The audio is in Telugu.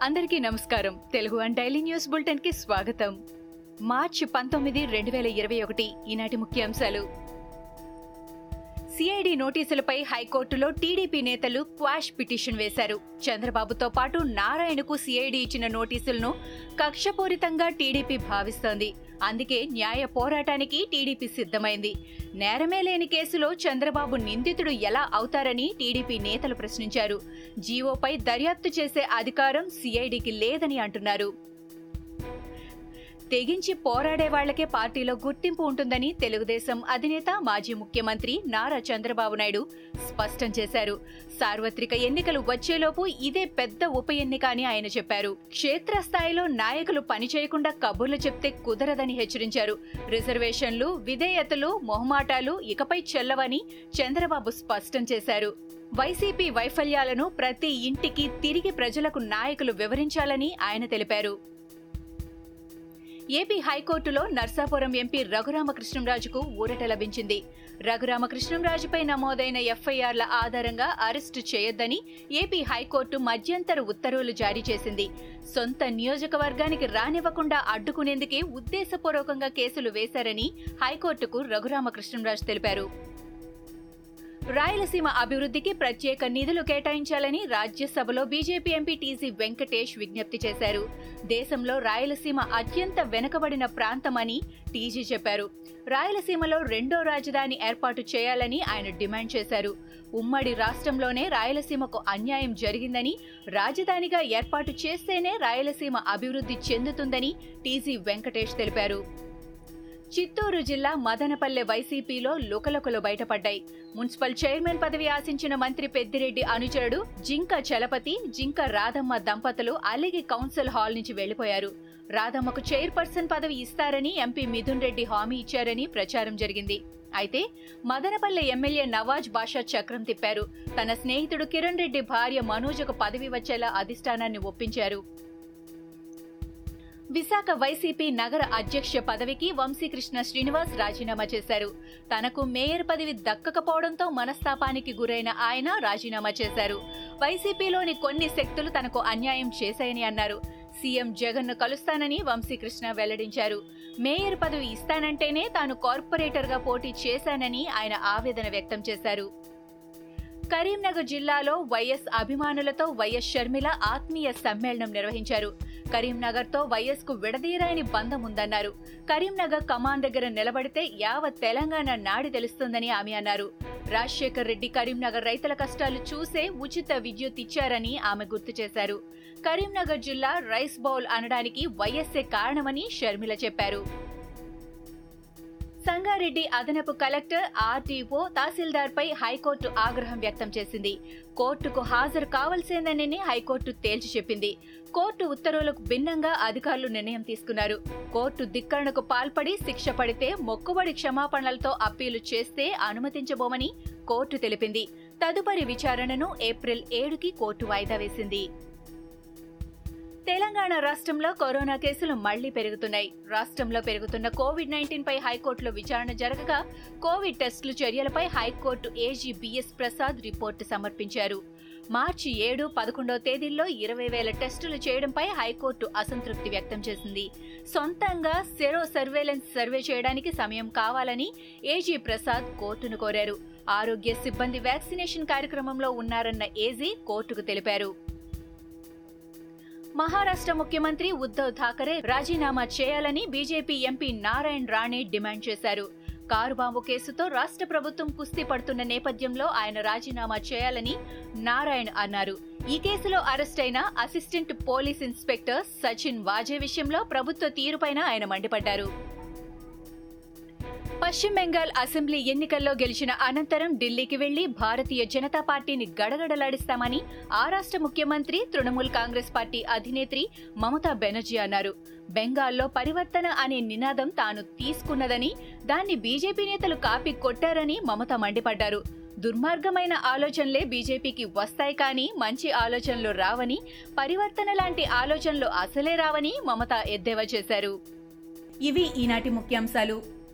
అందరికీ నమస్కారం. తెలుగు అండ్ డైలీ న్యూస్ బులెటిన్కి స్వాగతం. మార్చి పంతొమ్మిది రెండు వేల ఇరవై ఒకటి ఈనాటి ముఖ్యాంశాలు. సిఐడి నోటీసులపై హైకోర్టులో టీడీపీ నేతలు క్వాష్ పిటిషన్ వేశారు. చంద్రబాబుతో పాటు నారాయణకు సిఐడి ఇచ్చిన నోటీసులను కక్షపూరితంగా టీడీపీ భావిస్తోంది. అందుకే న్యాయ పోరాటానికి టీడీపీ సిద్ధమైంది. నేరమే లేని కేసులో చంద్రబాబు నిందితుడు ఎలా అవుతారని టీడీపీ నేతలు ప్రశ్నించారు. జీవోపై దర్యాప్తు చేసే అధికారం సిఐడికి లేదని అంటున్నారు. తెగించి పోరాడే వాళ్ళకే పార్టీలో గుర్తింపు ఉంటుందని తెలుగుదేశం అధినేత మాజీ ముఖ్యమంత్రి నారా చంద్రబాబు నాయుడు స్పష్టం చేశారు. సార్వత్రిక ఎన్నికలు వచ్చేలోపు ఇదే పెద్ద ఉప ఎన్నిక అని ఆయన చెప్పారు. క్షేత్రస్థాయిలో నాయకులు పనిచేయకుండా కబుర్లు చెప్తే కుదరదని హెచ్చరించారు. రిజర్వేషన్లు విధేయతలు మొహమాటాలు ఇకపై చెల్లవని చంద్రబాబు స్పష్టం చేశారు. వైసీపీ వైఫల్యాలను ప్రతి ఇంటికి తిరిగి ప్రజలకు నాయకులు వివరించాలని ఆయన తెలిపారు. ఏపీ హైకోర్టులో నర్సాపురం ఎంపీ రఘురామకృష్ణంరాజుకు ఊరట లభించింది. రఘురామకృష్ణంరాజుపై నమోదైన ఎఫ్ఐఆర్ల ఆధారంగా అరెస్టు చేయొద్దని ఏపీ హైకోర్టు మధ్యంతర ఉత్తర్వులు జారీ చేసింది. సొంత నియోజకవర్గానికి రానివ్వకుండా అడ్డుకునేందుకే ఉద్దేశపూర్వకంగా కేసులు వేశారని హైకోర్టుకు రఘురామకృష్ణంరాజు తెలిపారు. రాయలసీమ అభివృద్ధికి ప్రత్యేక నిధులు కేటాయించాలని రాజ్యసభలో బీజేపీ ఎంపీ టీజీ వెంకటేష్ విజ్ఞప్తి చేశారు. దేశంలో రాయలసీమ అత్యంత వెనుకబడిన ప్రాంతమని టీజీ చెప్పారు. రాయలసీమలో రెండో రాజధాని ఏర్పాటు చేయాలని ఆయన డిమాండ్ చేశారు. ఉమ్మడి రాష్ట్రంలోనే రాయలసీమకు అన్యాయం జరిగిందని రాజధానిగా ఏర్పాటు చేస్తేనే రాయలసీమ అభివృద్ధి చెందుతుందని టీజీ వెంకటేష్ తెలిపారు. చిత్తూరు జిల్లా మదనపల్లె వైసీపీలో లుకలుకలు బయటపడ్డాయి. మున్సిపల్ చైర్మన్ పదవి ఆశించిన మంత్రి పెద్దిరెడ్డి అనుచరుడు జింక చలపతి జింక రాధమ్మ దంపతులు అలిగి కౌన్సిల్ హాల్ నుంచి వెళ్ళిపోయారు రాధమ్మకు చైర్పర్సన్ పదవి ఇస్తారని ఎంపీ మిథున్ రెడ్డి హామీ ఇచ్చారని ప్రచారం జరిగింది. అయితే మదనపల్లె ఎమ్మెల్యే నవాజ్ బాషా చక్రం తిప్పారు. తన స్నేహితుడు కిరణ్ రెడ్డి భార్య మనోజకు పదవి వచ్చేలా అధిష్టానాన్ని ఒప్పించారు. విశాఖ వైసీపీ నగర అధ్యక్ష పదవికి వంశీకృష్ణ శ్రీనివాస్ రాజీనామా చేశారు. తనకు మేయర్ పదవి దక్కకపోవడంతో మనస్తాపానికి గురైన ఆయన రాజీనామా చేశారు. వైసీపీలోని కొన్ని శక్తులు తనకు అన్యాయం చేశాయని అన్నారు. సీఎం జగన్ను కలుస్తానని వంశీకృష్ణ వెల్లడించారు. మేయర్ పదవి ఇస్తానంటేనే తాను కార్పొరేటర్గా పోటీ చేశానని ఆయన ఆవేదన వ్యక్తం చేశారు. కరీంనగర్ జిల్లాలో వైఎస్ అభిమానులతో వైఎస్ షర్మిల ఆత్మీయ సమ్మేళనం నిర్వహించారు. కరీంనగర్తో వైఎస్కు విడదీరాని బంధం ఉందన్నారు కరీంనగర్ కమాన్ దగ్గర నిలబడితే యావత్ తెలంగాణ నాడి తెలుస్తుందని ఆమె అన్నారు. రాజశేఖర్ రెడ్డి కరీంనగర్ రైతుల కష్టాలు చూసే ఉచిత విద్యుత్ ఇచ్చారని ఆమె గుర్తు చేశారు. కరీంనగర్ జిల్లా రైస్ బౌల్ అనడానికి వైఎస్ఏ కారణమని షర్మిల చెప్పారు. సంగారెడ్డి అదనపు కలెక్టర్ ఆర్టీఓ తహసీల్దార్పై హైకోర్టు ఆగ్రహం వ్యక్తం చేసింది. కోర్టుకు హాజరు కావాల్సిందని హైకోర్టు తేల్చి చెప్పింది. కోర్టు ఉత్తర్వులకు భిన్నంగా అధికారులు నిర్ణయం తీసుకున్నారు. కోర్టు ధిక్కరణకు పాల్పడి శిక్ష పడితే మొక్కుబడి క్షమాపణలతో అప్పీలు చేస్తే అనుమతించబోమని కోర్టు తెలిపింది. తదుపరి విచారణను ఏప్రిల్ ఏడుకి కోర్టు వాయిదా వేసింది. తెలంగాణ రాష్ట్రంలో కరోనా కేసులు మళ్ళీ పెరుగుతున్నాయి. రాష్ట్రంలో పెరుగుతున్న కోవిడ్ నైన్టీన్ పై హైకోర్టులో విచారణ జరగగా కోవిడ్ టెస్టులు చర్యలపై high court AG BS Prasad report సమర్పించారు. మార్చి ఏడు పదకొండవ తేదీల్లో ఇరవై వేల టెస్టులు చేయడంపై హైకోర్టు అసంతృప్తి వ్యక్తం చేసింది. సొంతంగా సెరో సర్వేలెన్స్ సర్వే చేయడానికి సమయం కావాలని ఏజీ ప్రసాద్ కోర్టును కోరారు. ఆరోగ్య సిబ్బంది వ్యాక్సినేషన్ కార్యక్రమంలో ఉన్నారన్న ఏజీ కోర్టుకు తెలిపారు. మహారాష్ట్ర ముఖ్యమంత్రి ఉద్ధవ్ ఠాకరే రాజీనామా చేయాలని BJP MP Narayan Rane demand చేశారు. కారు బాంబు కేసుతో రాష్ట్ర ప్రభుత్వం కుస్తీ పడుతున్న నేపథ్యంలో ఆయన రాజీనామా చేయాలని నారాయణ్ అన్నారు. ఈ కేసులో అరెస్ట్ అయిన assistant police inspector Sachin Vaze విషయంలో ప్రభుత్వ తీరుపైన ఆయన మండిపడ్డారు. పశ్చిమ బెంగాల్ అసెంబ్లీ ఎన్నికల్లో గెలిచిన అనంతరం ఢిల్లీకి వెళ్ళి భారతీయ జనతా పార్టీని గడగడలాడిస్తామని ఆ రాష్ట్ర ముఖ్యమంత్రి తృణమూల్ కాంగ్రెస్ పార్టీ అధినేత్రి మమతా బెనర్జీ అన్నారు. బెంగాల్లో పరివర్తన అనే నినాదం తాను తీసుకున్నదని దాన్ని బీజేపీ నేతలు కాపీ కొట్టారని మమత మండిపడ్డారు. దుర్మార్గమైన ఆలోచనలే బీజేపీకి వస్తాయి కానీ మంచి ఆలోచనలు రావని పరివర్తన లాంటి ఆలోచనలు అసలే రావని మమత ఎద్దేవా చేశారు. ఇవి ఈనాటి ముఖ్యాంశాలు.